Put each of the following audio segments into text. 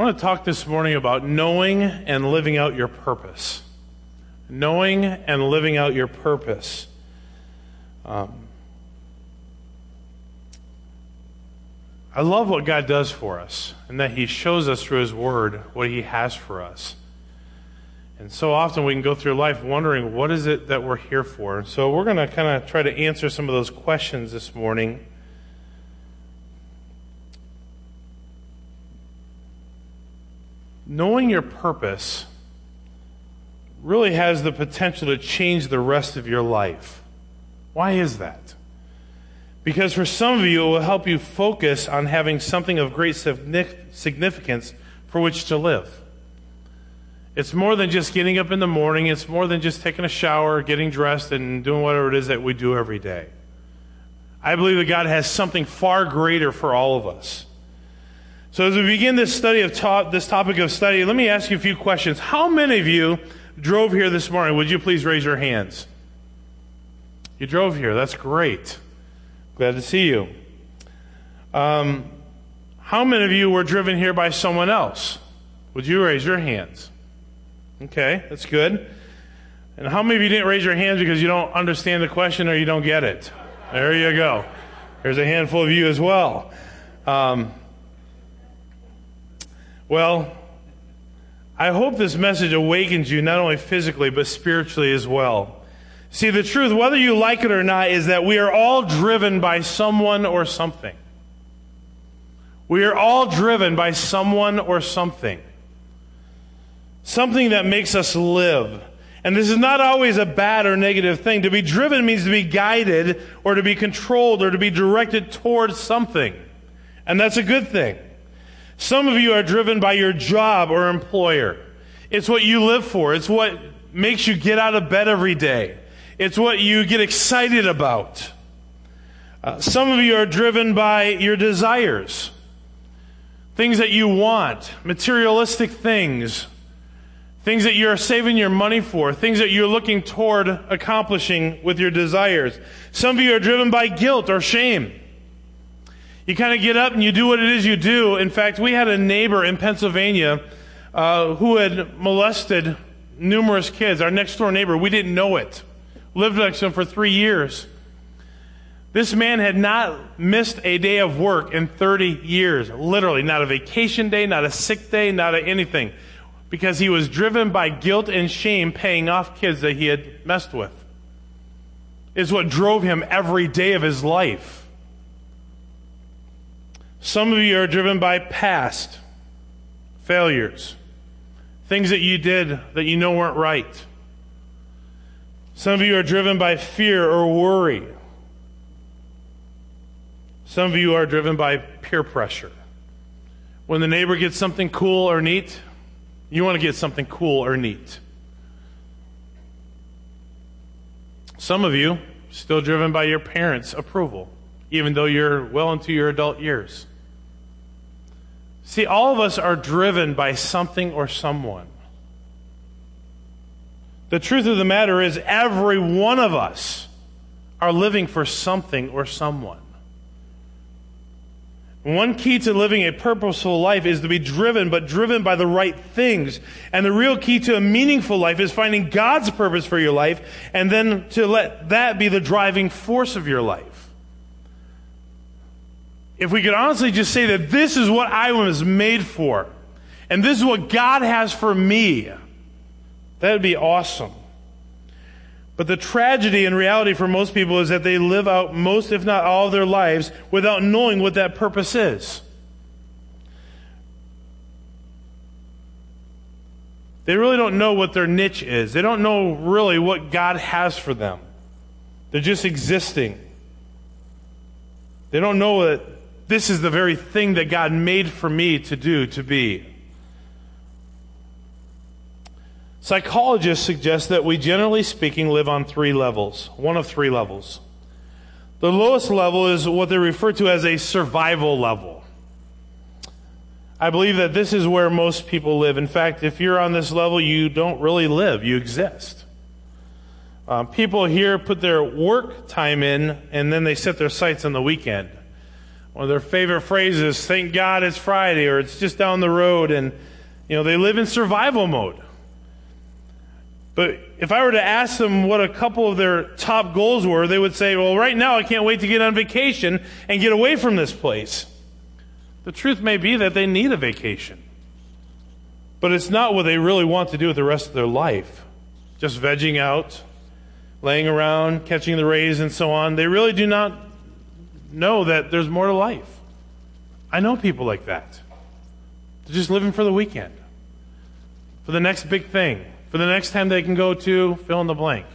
I want to talk this morning about knowing and living out your purpose. Knowing and living out your purpose. Um, I love what God does for us and that He shows us through His Word what He has for us. And so often we can go through life wondering what is it that we're here for. So we're going to kind of try to answer some of those questions this morning. Knowing your purpose really has the potential to change the rest of your life. Why is that? Because for some of you, it will help you focus on having something of great significance for which to live. It's more than just getting up in the morning. It's more than just taking a shower, getting dressed, and doing whatever it is that we do every day. I believe that God has something far greater for all of us. So as we begin this study of this topic of study, let me ask you a few questions. How many of you drove here this morning? Would you please raise your hands? You drove here. That's great. Glad to see you. Um, how many of you were driven here by someone else? Would you raise your hands? Okay, that's good. And how many of you didn't raise your hands because you don't understand the question or you don't get it? There you go. There's a handful of you as well. Um, well, I hope this message awakens you not only physically, but spiritually as well. See, the truth, whether you like it or not, is that we are all driven by someone or something. We are all driven by someone or something something that makes us live. And this is not always a bad or negative thing. To be driven means to be guided or to be controlled or to be directed towards something. And that's a good thing. Some of you are driven by your job or employer. It's what you live for. It's what makes you get out of bed every day. It's what you get excited about. Uh, some of you are driven by your desires. Things that you want, materialistic things, things that you're saving your money for, things that you're looking toward accomplishing with your desires. Some of you are driven by guilt or shame. You kind of get up and you do what it is you do. In fact, we had a neighbor in Pennsylvania uh, who had molested numerous kids. Our next door neighbor, we didn't know it. Lived next to him for three years. This man had not missed a day of work in 30 years. Literally, not a vacation day, not a sick day, not a anything because he was driven by guilt and shame paying off kids that he had messed with. Is what drove him every day of his life. Some of you are driven by past failures, things that you did that you know weren't right. Some of you are driven by fear or worry. Some of you are driven by peer pressure. When the neighbor gets something cool or neat, you want to get something cool or neat. Some of you still driven by your parents' approval, even though you're well into your adult years. See, all of us are driven by something or someone. The truth of the matter is, every one of us are living for something or someone. One key to living a purposeful life is to be driven, but driven by the right things. And the real key to a meaningful life is finding God's purpose for your life and then to let that be the driving force of your life. If we could honestly just say that this is what I was made for, and this is what God has for me, that would be awesome. But the tragedy and reality for most people is that they live out most, if not all, of their lives without knowing what that purpose is. They really don't know what their niche is. They don't know really what God has for them. They're just existing. They don't know that this is the very thing that God made for me to do, to be. Psychologists suggest that we, generally speaking, live on three levels, one of three levels. The lowest level is what they refer to as a survival level. I believe that this is where most people live. In fact, if you're on this level, you don't really live, you exist. Uh, people here put their work time in and then they set their sights on the weekend. One of their favorite phrases, thank God it's Friday, or it's just down the road. And, you know, they live in survival mode. But if I were to ask them what a couple of their top goals were, they would say, well, right now I can't wait to get on vacation and get away from this place. The truth may be that they need a vacation. But it's not what they really want to do with the rest of their life. Just vegging out, laying around, catching the rays, and so on. They really do not know that there's more to life. I know people like that. They're just living for the weekend, for the next big thing, for the next time they can go to fill in the blank.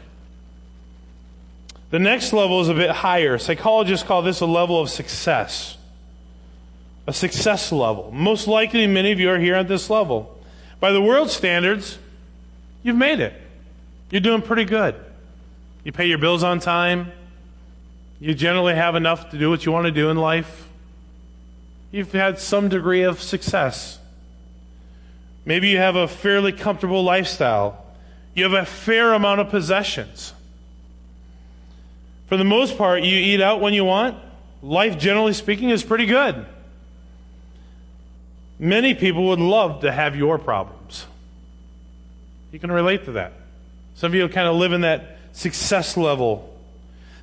The next level is a bit higher. Psychologists call this a level of success. A success level. Most likely, many of you are here at this level. By the world standards, you've made it. You're doing pretty good. You pay your bills on time. You generally have enough to do what you want to do in life. You've had some degree of success. Maybe you have a fairly comfortable lifestyle. You have a fair amount of possessions. For the most part, you eat out when you want. Life, generally speaking, is pretty good. Many people would love to have your problems. You can relate to that. Some of you kind of live in that success level.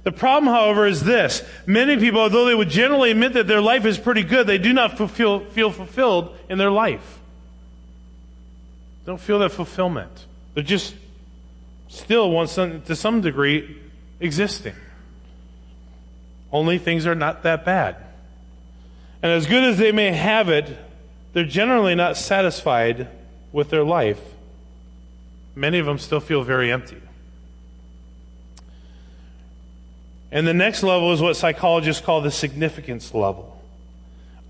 The problem, however, is this. Many people, although they would generally admit that their life is pretty good, they do not fulfill, feel fulfilled in their life. Don't feel that fulfillment. They're just still, some, to some degree, existing. Only things are not that bad. And as good as they may have it, they're generally not satisfied with their life. Many of them still feel very empty. And the next level is what psychologists call the significance level.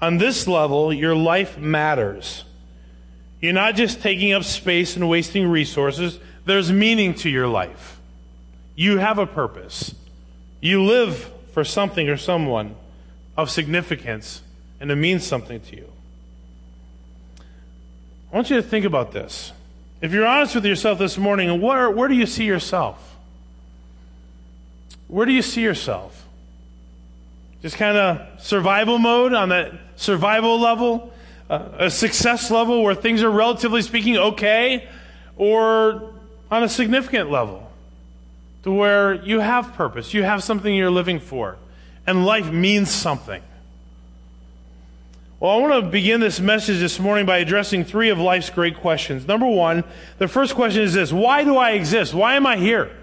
On this level, your life matters. You're not just taking up space and wasting resources, there's meaning to your life. You have a purpose. You live for something or someone of significance, and it means something to you. I want you to think about this. If you're honest with yourself this morning, where, where do you see yourself? Where do you see yourself? Just kind of survival mode on that survival level? Uh, a success level where things are relatively speaking okay? Or on a significant level to where you have purpose, you have something you're living for, and life means something? Well, I want to begin this message this morning by addressing three of life's great questions. Number one, the first question is this Why do I exist? Why am I here?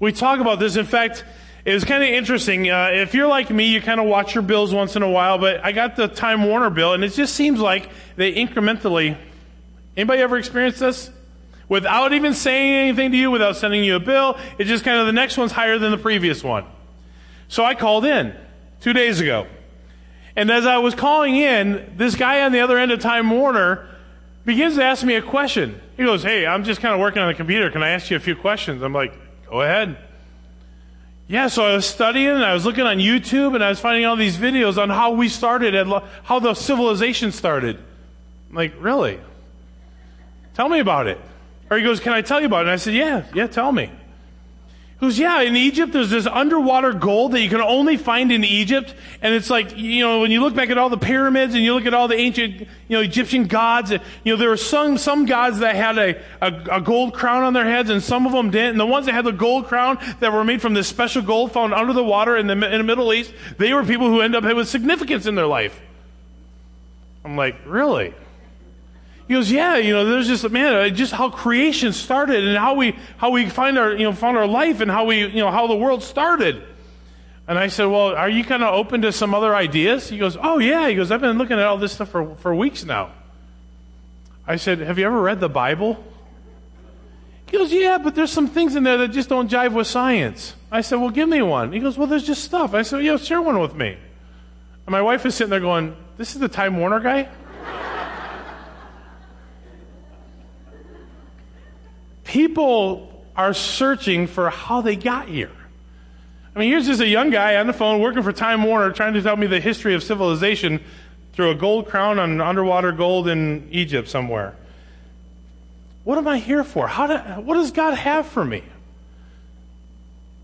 We talk about this. In fact, it was kind of interesting. Uh, if you're like me, you kind of watch your bills once in a while, but I got the Time Warner bill, and it just seems like they incrementally. Anybody ever experienced this? Without even saying anything to you, without sending you a bill, it's just kind of the next one's higher than the previous one. So I called in two days ago. And as I was calling in, this guy on the other end of Time Warner begins to ask me a question. He goes, Hey, I'm just kind of working on the computer. Can I ask you a few questions? I'm like, Go ahead. Yeah, so I was studying and I was looking on YouTube and I was finding all these videos on how we started and how the civilization started. I'm like, really? Tell me about it. Or he goes, Can I tell you about it? And I said, Yeah, yeah, tell me. Who's yeah, in Egypt there's this underwater gold that you can only find in Egypt. And it's like, you know, when you look back at all the pyramids and you look at all the ancient, you know, Egyptian gods, you know, there were some, some gods that had a, a, a gold crown on their heads and some of them didn't. And the ones that had the gold crown that were made from this special gold found under the water in the, in the Middle East, they were people who end up with significance in their life. I'm like, really? He goes, yeah, you know, there's just, man, uh, just how creation started and how we, how we find our, you know, found our life and how we, you know, how the world started. And I said, well, are you kind of open to some other ideas? He goes, oh yeah. He goes, I've been looking at all this stuff for, for weeks now. I said, have you ever read the Bible? He goes, yeah, but there's some things in there that just don't jive with science. I said, well, give me one. He goes, well, there's just stuff. I said, yeah, share one with me. And my wife is sitting there going, this is the Time Warner guy? People are searching for how they got here. I mean, here's just a young guy on the phone working for Time Warner trying to tell me the history of civilization through a gold crown on underwater gold in Egypt somewhere. What am I here for? How do, what does God have for me?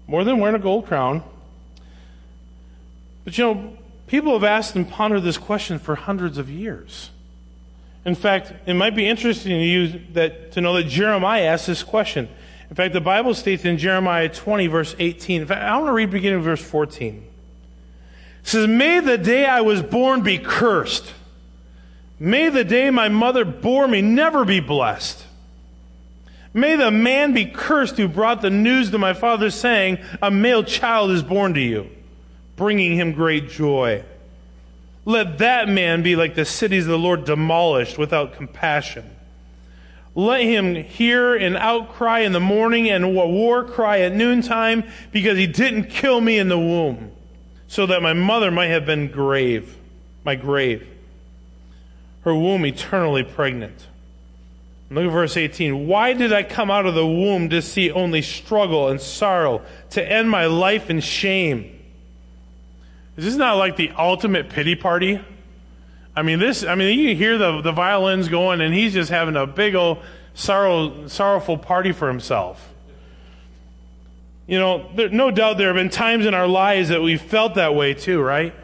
More than wearing a gold crown. But you know, People have asked and pondered this question for hundreds of years. In fact, it might be interesting to you that, to know that Jeremiah asked this question. In fact, the Bible states in Jeremiah 20, verse 18. In fact, I want to read beginning of verse 14. It says, May the day I was born be cursed. May the day my mother bore me never be blessed. May the man be cursed who brought the news to my father, saying, A male child is born to you, bringing him great joy. Let that man be like the cities of the Lord demolished without compassion. Let him hear an outcry in the morning and a war cry at noontime because he didn't kill me in the womb, so that my mother might have been grave, my grave, her womb eternally pregnant. Look at verse 18. Why did I come out of the womb to see only struggle and sorrow, to end my life in shame? Is this not like the ultimate pity party? I mean, this, I mean, you hear the, the violins going and he's just having a big old sorrow, sorrowful party for himself. You know, there, no doubt there have been times in our lives that we've felt that way too, right?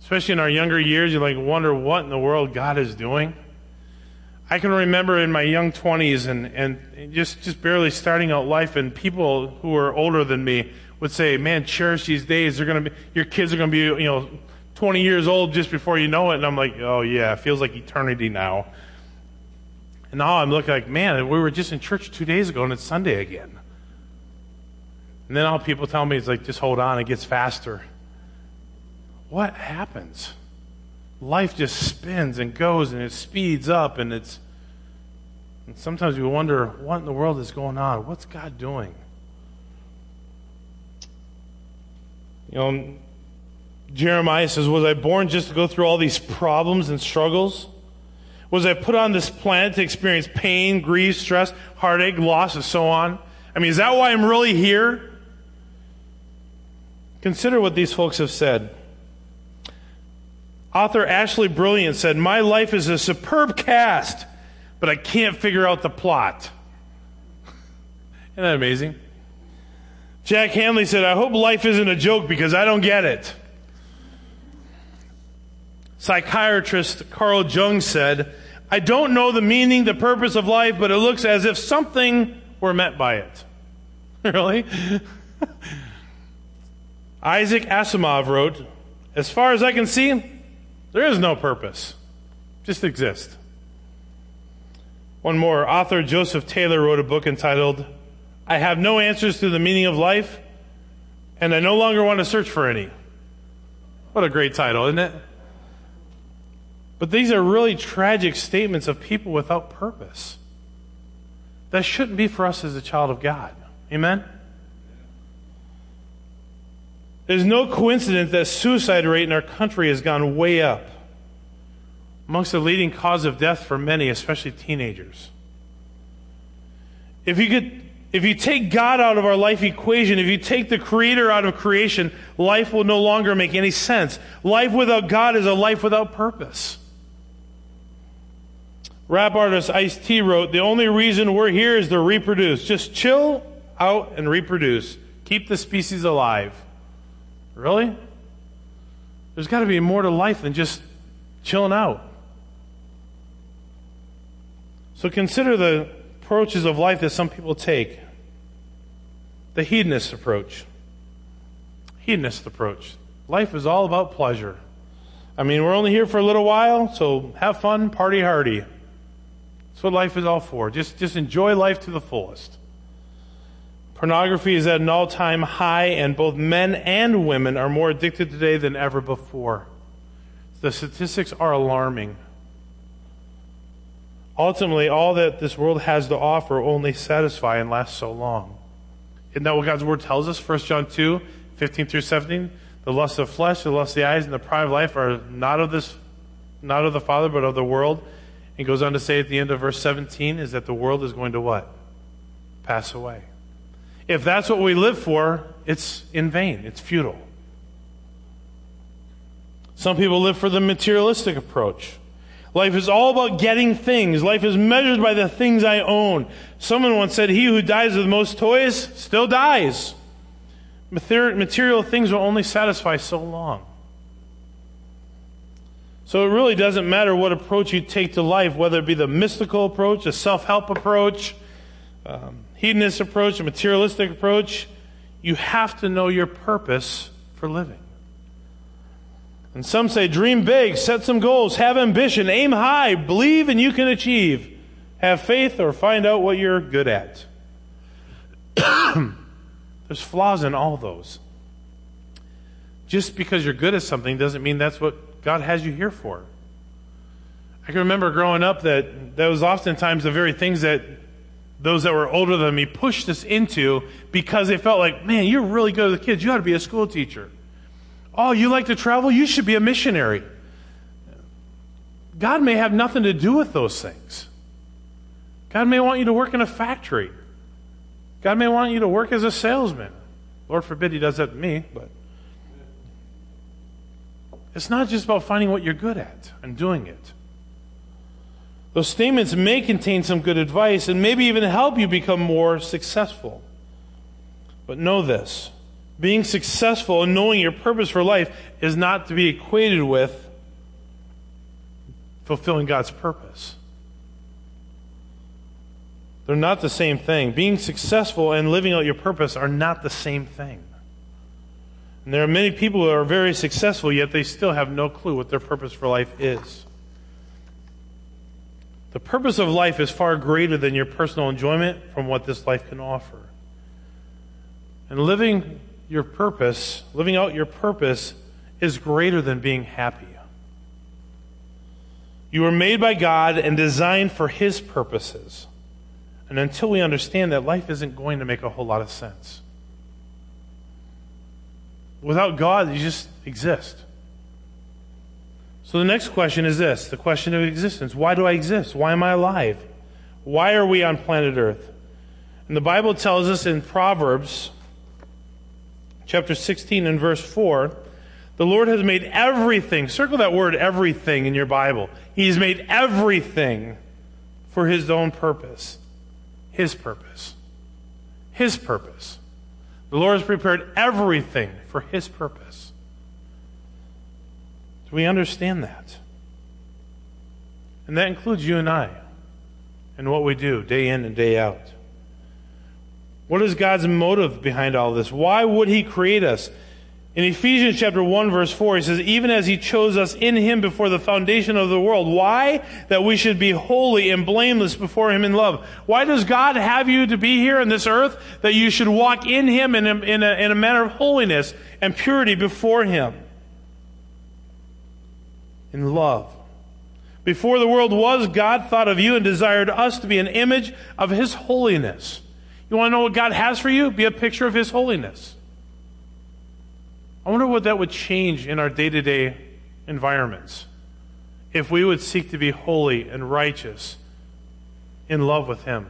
Especially in our younger years, you like wonder what in the world God is doing. I can remember in my young 20s and, and just, just barely starting out life, and people who were older than me would say, "Man, cherish these days. They're to be your kids are going to be, you know, 20 years old just before you know it." And I'm like, "Oh yeah, it feels like eternity now." And now I'm looking like, "Man, we were just in church 2 days ago and it's Sunday again." And then all people tell me is like, "Just hold on, it gets faster." What happens? Life just spins and goes and it speeds up and it's and sometimes we wonder what in the world is going on? What's God doing? You know, Jeremiah says, Was I born just to go through all these problems and struggles? Was I put on this planet to experience pain, grief, stress, heartache, loss, and so on? I mean, is that why I'm really here? Consider what these folks have said. Author Ashleigh Brilliant said, My life is a superb cast, but I can't figure out the plot. Isn't that amazing? Jack Handey said, I hope life isn't a joke because I don't get it. Psychiatrist Carl Jung said, I don't know the meaning, the purpose of life, but it looks as if something were meant by it. really? Isaac Asimov wrote, As far as I can see, there is no purpose, just exist. One more. Author Joseph Taylor wrote a book entitled I have no answers to the meaning of life, and I no longer want to search for any. What a great title, isn't it? But these are really tragic statements of people without purpose. That shouldn't be for us as a child of God. Amen? There's no coincidence that suicide rate in our country has gone way up. Amongst the leading cause of death for many, especially teenagers. If you could if you take God out of our life equation, if you take the Creator out of creation, life will no longer make any sense. Life without God is a life without purpose. Rap artist Ice T wrote, The only reason we're here is to reproduce. Just chill out and reproduce. Keep the species alive. Really? There's got to be more to life than just chilling out. So consider the approaches of life that some people take. The hedonist approach. Hedonist approach. Life is all about pleasure. I mean, we're only here for a little while, so have fun, party hardy. That's what life is all for. Just, just enjoy life to the fullest. Pornography is at an all time high, and both men and women are more addicted today than ever before. The statistics are alarming. Ultimately, all that this world has to offer only satisfy and last so long. Isn't that what God's word tells us? 1 John 2, 15 through 17. The lust of flesh, the lust of the eyes, and the pride of life are not of this, not of the Father, but of the world. And goes on to say at the end of verse 17 is that the world is going to what? Pass away. If that's what we live for, it's in vain. It's futile. Some people live for the materialistic approach. Life is all about getting things. Life is measured by the things I own. Someone once said, He who dies with the most toys still dies. Material things will only satisfy so long. So it really doesn't matter what approach you take to life, whether it be the mystical approach, a self help approach, um, hedonist approach, a materialistic approach. You have to know your purpose for living. And some say, dream big, set some goals, have ambition, aim high, believe and you can achieve. Have faith or find out what you're good at. There's flaws in all those. Just because you're good at something doesn't mean that's what God has you here for. I can remember growing up that that was oftentimes the very things that those that were older than me pushed us into because they felt like, man, you're really good with the kids. You ought to be a school teacher. Oh, you like to travel? You should be a missionary. God may have nothing to do with those things. God may want you to work in a factory. God may want you to work as a salesman. Lord forbid he does that to me, but it's not just about finding what you're good at and doing it. Those statements may contain some good advice and maybe even help you become more successful. But know this being successful and knowing your purpose for life is not to be equated with fulfilling God's purpose. They're not the same thing. Being successful and living out your purpose are not the same thing. And there are many people who are very successful, yet they still have no clue what their purpose for life is. The purpose of life is far greater than your personal enjoyment from what this life can offer. And living your purpose, living out your purpose, is greater than being happy. You were made by God and designed for His purposes. And until we understand that, life isn't going to make a whole lot of sense. Without God, you just exist. So the next question is this the question of existence. Why do I exist? Why am I alive? Why are we on planet Earth? And the Bible tells us in Proverbs chapter 16 and verse 4 the Lord has made everything, circle that word everything in your Bible. He's made everything for His own purpose. His purpose. His purpose. The Lord has prepared everything for His purpose. Do we understand that? And that includes you and I and what we do day in and day out. What is God's motive behind all this? Why would He create us? In Ephesians chapter 1 verse 4, he says, even as he chose us in him before the foundation of the world. Why? That we should be holy and blameless before him in love. Why does God have you to be here on this earth? That you should walk in him in a, in a, in a manner of holiness and purity before him. In love. Before the world was, God thought of you and desired us to be an image of his holiness. You want to know what God has for you? Be a picture of his holiness. I wonder what that would change in our day to day environments if we would seek to be holy and righteous in love with Him,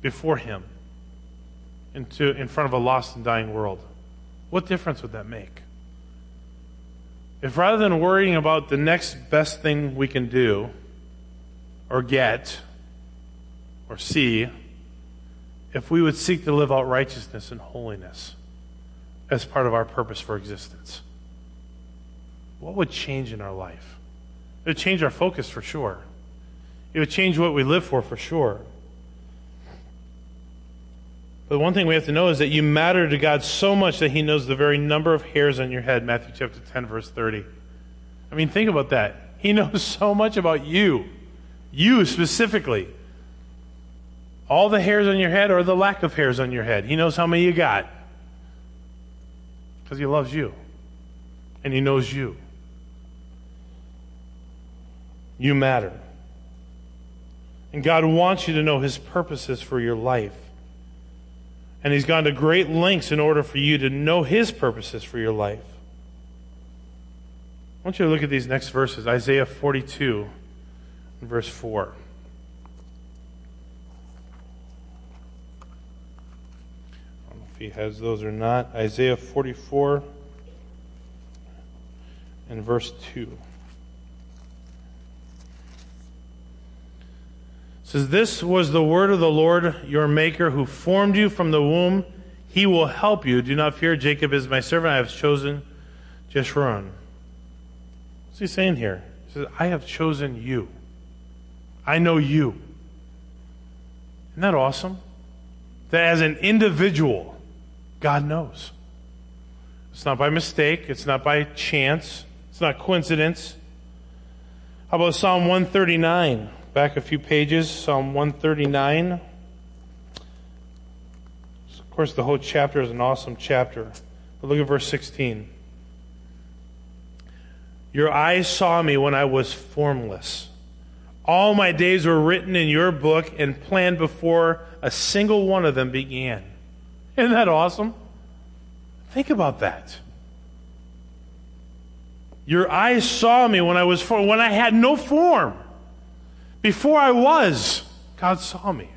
before Him, into, in front of a lost and dying world. What difference would that make? If rather than worrying about the next best thing we can do, or get, or see, if we would seek to live out righteousness and holiness, as part of our purpose for existence? What would change in our life? It would change our focus for sure. It would change what we live for for sure. But one thing we have to know is that you matter to God so much that He knows the very number of hairs on your head, Matthew chapter 10, verse 30. I mean, think about that. He knows so much about you, you specifically. All the hairs on your head or the lack of hairs on your head. He knows how many you got. Because he loves you and he knows you. You matter. And God wants you to know his purposes for your life. And he's gone to great lengths in order for you to know his purposes for your life. I want you to look at these next verses Isaiah 42 verse 4. He has those or not. Isaiah 44 and verse 2. says, This was the word of the Lord your Maker who formed you from the womb. He will help you. Do not fear. Jacob is my servant. I have chosen Jeshurun. What's he saying here? He says, I have chosen you. I know you. Isn't that awesome? That as an individual, God knows. It's not by mistake, it's not by chance, it's not coincidence. How about Psalm 139? Back a few pages, Psalm 139. Of course, the whole chapter is an awesome chapter. But look at verse 16. Your eyes saw me when I was formless. All my days were written in your book and planned before a single one of them began. Isn't that awesome? Think about that. Your eyes saw me when I was when I had no form. Before I was, God saw me.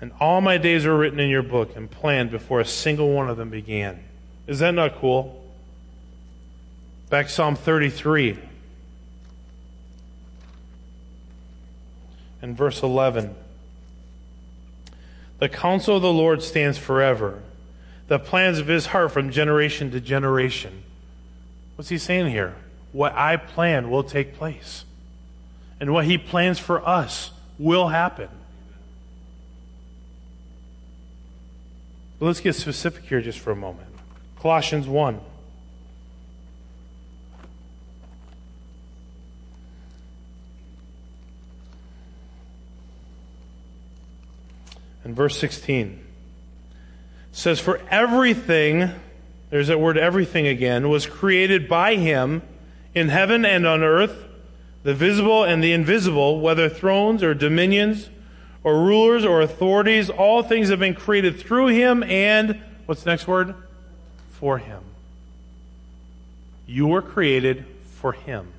And all my days were written in your book and planned before a single one of them began. Is that not cool? Back Psalm 33 and verse 11. The counsel of the Lord stands forever, the plans of his heart from generation to generation. What's he saying here? What I plan will take place. And what he plans for us will happen. But let's get specific here just for a moment. Colossians 1. Verse 16 says, For everything, there's that word everything again, was created by him in heaven and on earth, the visible and the invisible, whether thrones or dominions or rulers or authorities, all things have been created through him and, what's the next word? For him. You were created for him.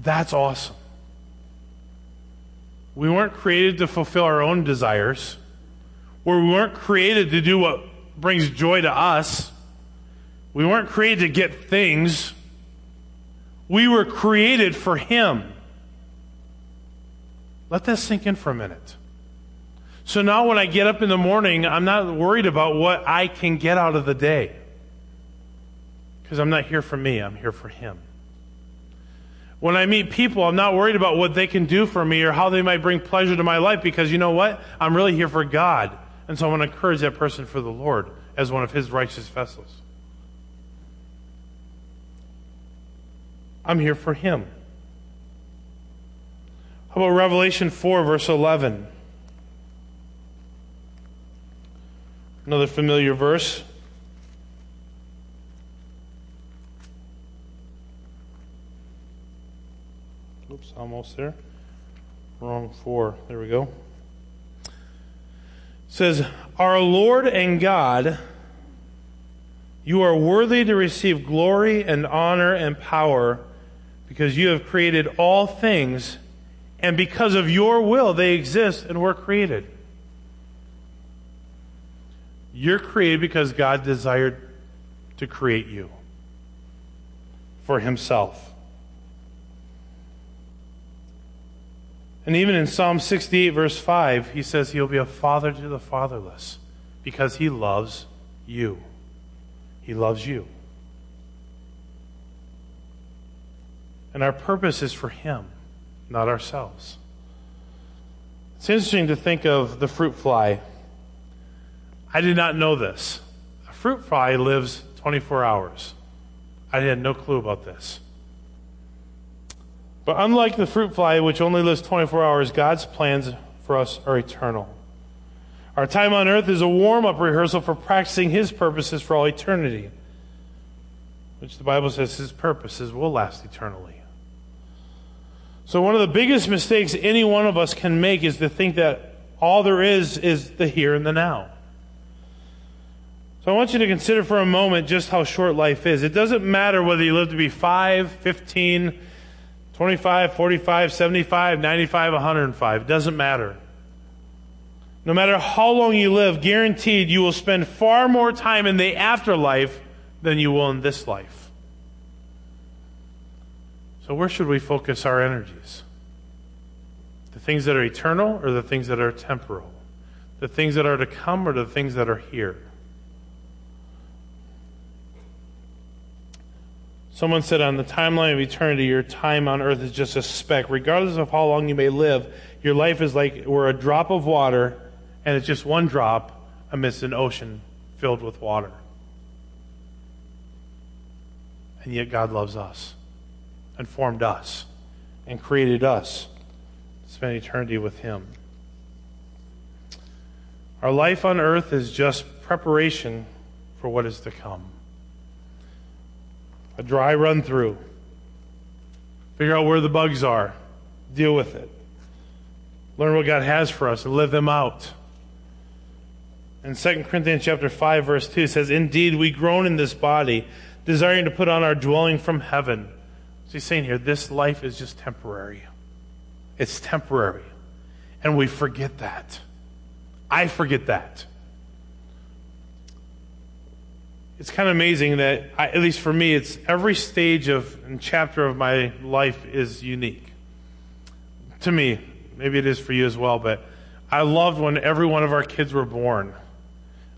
That's awesome. We weren't created to fulfill our own desires, or we weren't created to do what brings joy to us. We weren't created to get things. We were created for him. Let that sink in for a minute. So now when I get up in the morning, I'm not worried about what I can get out of the day. Because I'm not here for me, I'm here for Him. When I meet people, I'm not worried about what they can do for me or how they might bring pleasure to my life because you know what? I'm really here for God. And so I want to encourage that person for the Lord as one of His righteous vessels. I'm here for Him. How about Revelation 4, verse 11? Another familiar verse. Almost there. Wrong 4. There we go. It says, Our Lord and God, you are worthy to receive glory and honor and power because you have created all things and because of your will, they exist and were created. You're created because God desired to create you for Himself. And even in Psalm 68, verse 5, he says he'll be a father to the fatherless because he loves you. He loves you. And our purpose is for him not ourselves. It's interesting to think of the fruit fly. I did not know this. A fruit fly lives 24 hours. I had no clue about this. But unlike the fruit fly, which only lives 24 hours, God's plans for us are eternal. Our time on earth is a warm up rehearsal for practicing His purposes for all eternity, which the Bible says His purposes will last eternally. So, one of the biggest mistakes any one of us can make is to think that all there is is the here and the now. So, I want you to consider for a moment just how short life is. It doesn't matter whether you live to be 5, 15, 25, 45, 75, 95, 105. It doesn't matter. No matter how long you live, guaranteed you will spend far more time in the afterlife than you will in this life. So, where should we focus our energies? The things that are eternal or the things that are temporal? The things that are to come or the things that are here? Someone said on the timeline of eternity, your time on earth is just a speck. Regardless of how long you may live, your life is like we're a drop of water, and it's just one drop amidst an ocean filled with water. And yet God loves us and formed us and created us to spend eternity with Him. Our life on earth is just preparation for what is to come a dry run through. Figure out where the bugs are, deal with it. Learn what God has for us and live them out. In 2 Corinthians chapter 5 verse 2 says, "Indeed we groan in this body, desiring to put on our dwelling from heaven." So he's saying here, this life is just temporary. It's temporary. And we forget that. I forget that it's kind of amazing that, I, at least for me, it's every stage of and chapter of my life is unique. To me, maybe it is for you as well, but I loved when every one of our kids were born.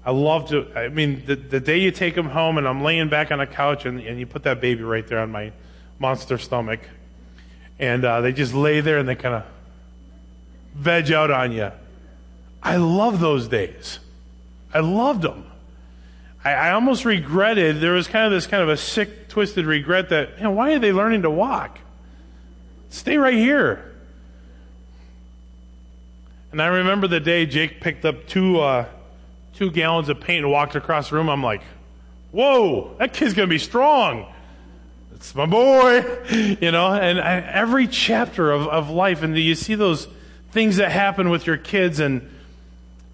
I loved it. I mean, the, the day you take them home and I'm laying back on a couch and, and you put that baby right there on my monster stomach, and uh, they just lay there and they kind of veg out on you. I love those days. I loved them. I, I almost regretted, there was kind of this kind of a sick, twisted regret that, know, why are they learning to walk? Stay right here. And I remember the day Jake picked up two, uh, two gallons of paint and walked across the room. I'm like, whoa, that kid's going to be strong. It's my boy, you know, and I, every chapter of, of life, and you see those things that happen with your kids, and,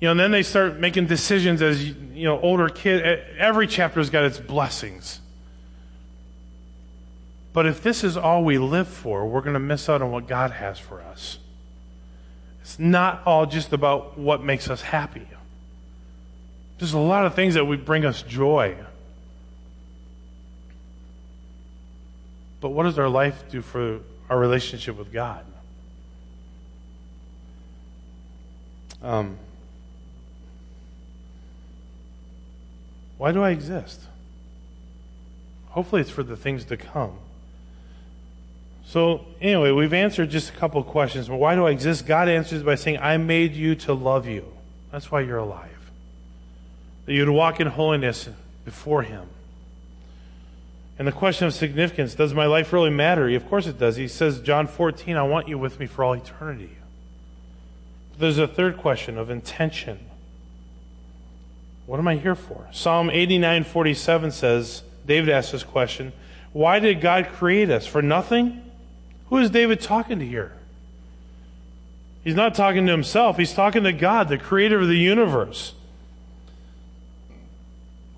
you know, and then they start making decisions as, you know, older kid, every chapter's got its blessings. But if this is all we live for, we're going to miss out on what God has for us. It's not all just about what makes us happy. There's a lot of things that would bring us joy. But what does our life do for our relationship with God? Um, Why do I exist? Hopefully, it's for the things to come. So, anyway, we've answered just a couple questions. Why do I exist? God answers by saying, I made you to love you. That's why you're alive. That you'd walk in holiness before Him. And the question of significance does my life really matter? Of course it does. He says, John 14, I want you with me for all eternity. There's a third question of intention. What am I here for? Psalm 89:47 says, David asks this question, why did God create us? For nothing? Who is David talking to here? He's not talking to himself, he's talking to God, the creator of the universe.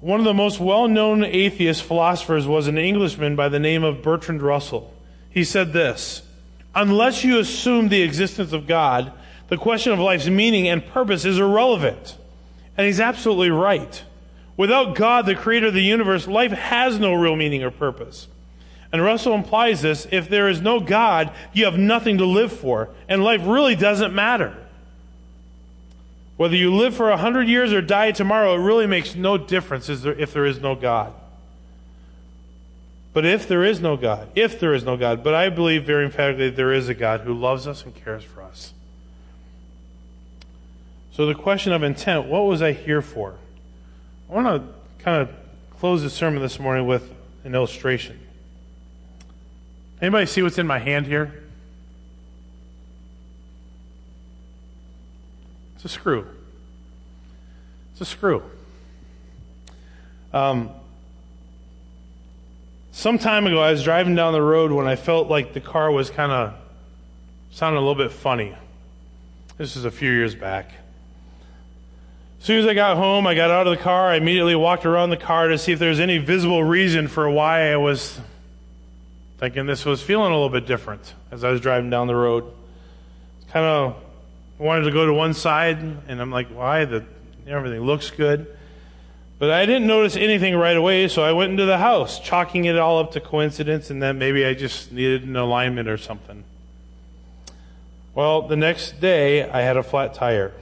One of the most well known atheist philosophers was an Englishman by the name of Bertrand Russell. He said this Unless you assume the existence of God, the question of life's meaning and purpose is irrelevant. And he's absolutely right. Without God, the creator of the universe, life has no real meaning or purpose. And Russell implies this if there is no God, you have nothing to live for, and life really doesn't matter. Whether you live for a hundred years or die tomorrow, it really makes no difference if there is no God. But if there is no God, if there is no God, but I believe very emphatically there is a God who loves us and cares for us. So, the question of intent what was I here for? I want to kind of close the sermon this morning with an illustration. Anybody see what's in my hand here? It's a screw. It's a screw. Um, some time ago, I was driving down the road when I felt like the car was kind of sounding a little bit funny. This is a few years back. As soon as I got home, I got out of the car. I immediately walked around the car to see if there was any visible reason for why I was thinking this was feeling a little bit different as I was driving down the road. Kind of wanted to go to one side, and I'm like, why? The, everything looks good. But I didn't notice anything right away, so I went into the house, chalking it all up to coincidence, and then maybe I just needed an alignment or something. Well, the next day, I had a flat tire.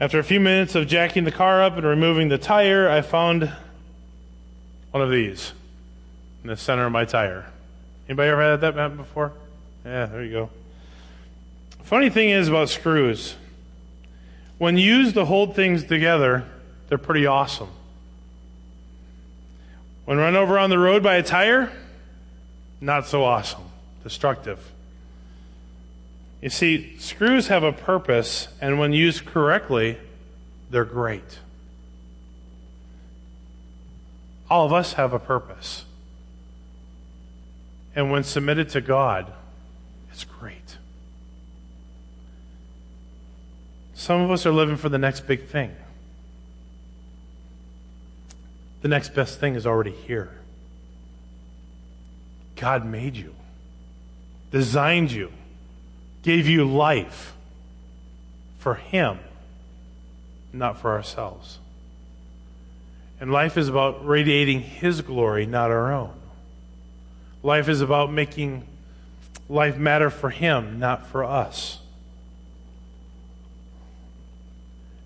After a few minutes of jacking the car up and removing the tire, I found one of these. in the center of my tire. Anybody ever had that happen before? Yeah, there you go. Funny thing is about screws, when used to hold things together, they're pretty awesome. When run over on the road by a tire, not so awesome, destructive. You see, screws have a purpose, and when used correctly, they're great. All of us have a purpose. And when submitted to God, it's great. Some of us are living for the next big thing. The next best thing is already here. God made you, designed you, gave you life for Him, not for ourselves. And life is about radiating His glory, not our own. Life is about making life matter for Him, not for us.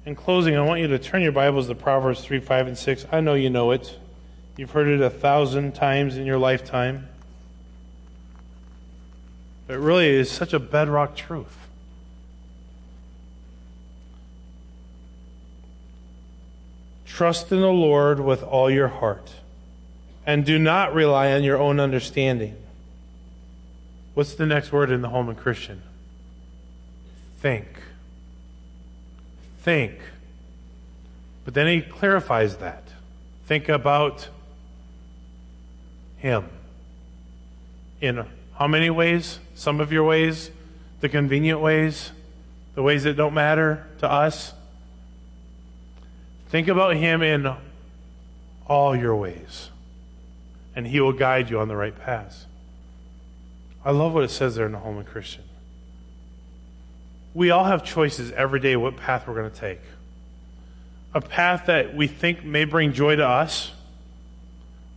In closing, I want you to turn your Bibles to Proverbs 3, 5, and 6. I know you know it. You've heard it a thousand times in your lifetime. But really, is such a bedrock truth. Trust in the Lord with all your heart, and do not rely on your own understanding. What's the next word in the Holman Christian? Think think. But then he clarifies that. Think about him. In how many ways? Some of your ways, the convenient ways, the ways that don't matter to us. Think about him in all your ways, and he will guide you on the right path. I love what it says there in the Holman Christian we all have choices every day what path we're going to take. A path that we think may bring joy to us,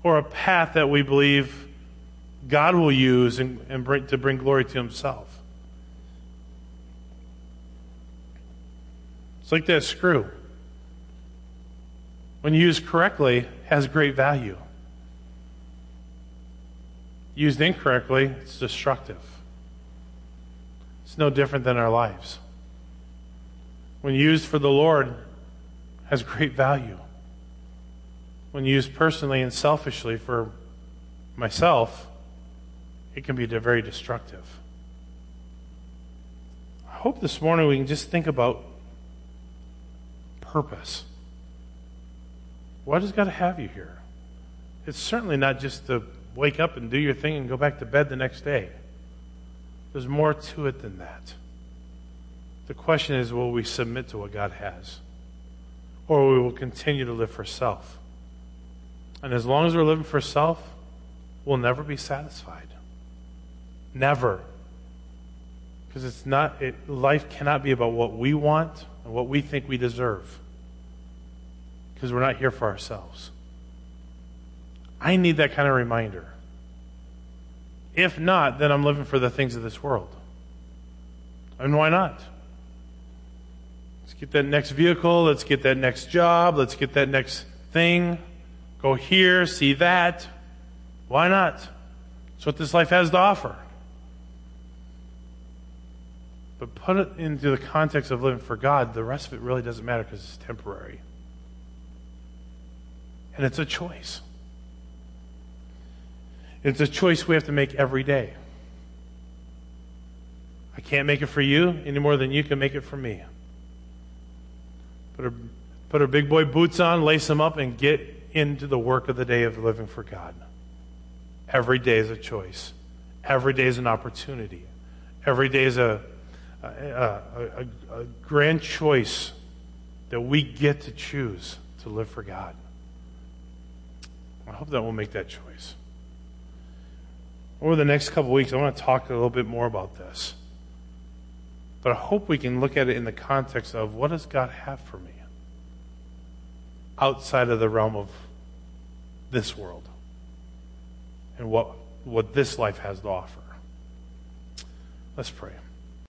or a path that we believe God will use and, and bring, to bring glory to Himself. It's like that screw. When used correctly, has great value. Used incorrectly, it's destructive. It's no different than our lives. When used for the Lord, has great value. When used personally and selfishly for myself, it can be very destructive. I hope this morning we can just think about purpose. Why does God have you here? It's certainly not just to wake up and do your thing and go back to bed the next day. There's more to it than that. The question is will we submit to what God has? Or will we will continue to live for self? And as long as we're living for self, we'll never be satisfied. Never. Because it's not, it, life cannot be about what we want and what we think we deserve. Because we're not here for ourselves. I need that kind of reminder. If not, then I'm living for the things of this world. And why not? Let's get that next vehicle. Let's get that next job. Let's get that next thing. Go here, see that. Why not? That's what this life has to offer. But put it into the context of living for God, the rest of it really doesn't matter because it's temporary. And it's a choice. It's a choice we have to make every day. I can't make it for you any more than you can make it for me. Put our, put our big boy boots on, lace them up, and get into the work of the day of living for God. Every day is a choice. Every day is an opportunity. Every day is a, a, a, a grand choice that we get to choose to live for God. I hope that we'll make that choice over the next couple weeks, I want to talk a little bit more about this. But I hope we can look at it in the context of what does God have for me outside of the realm of this world and what, what this life has to offer. Let's pray.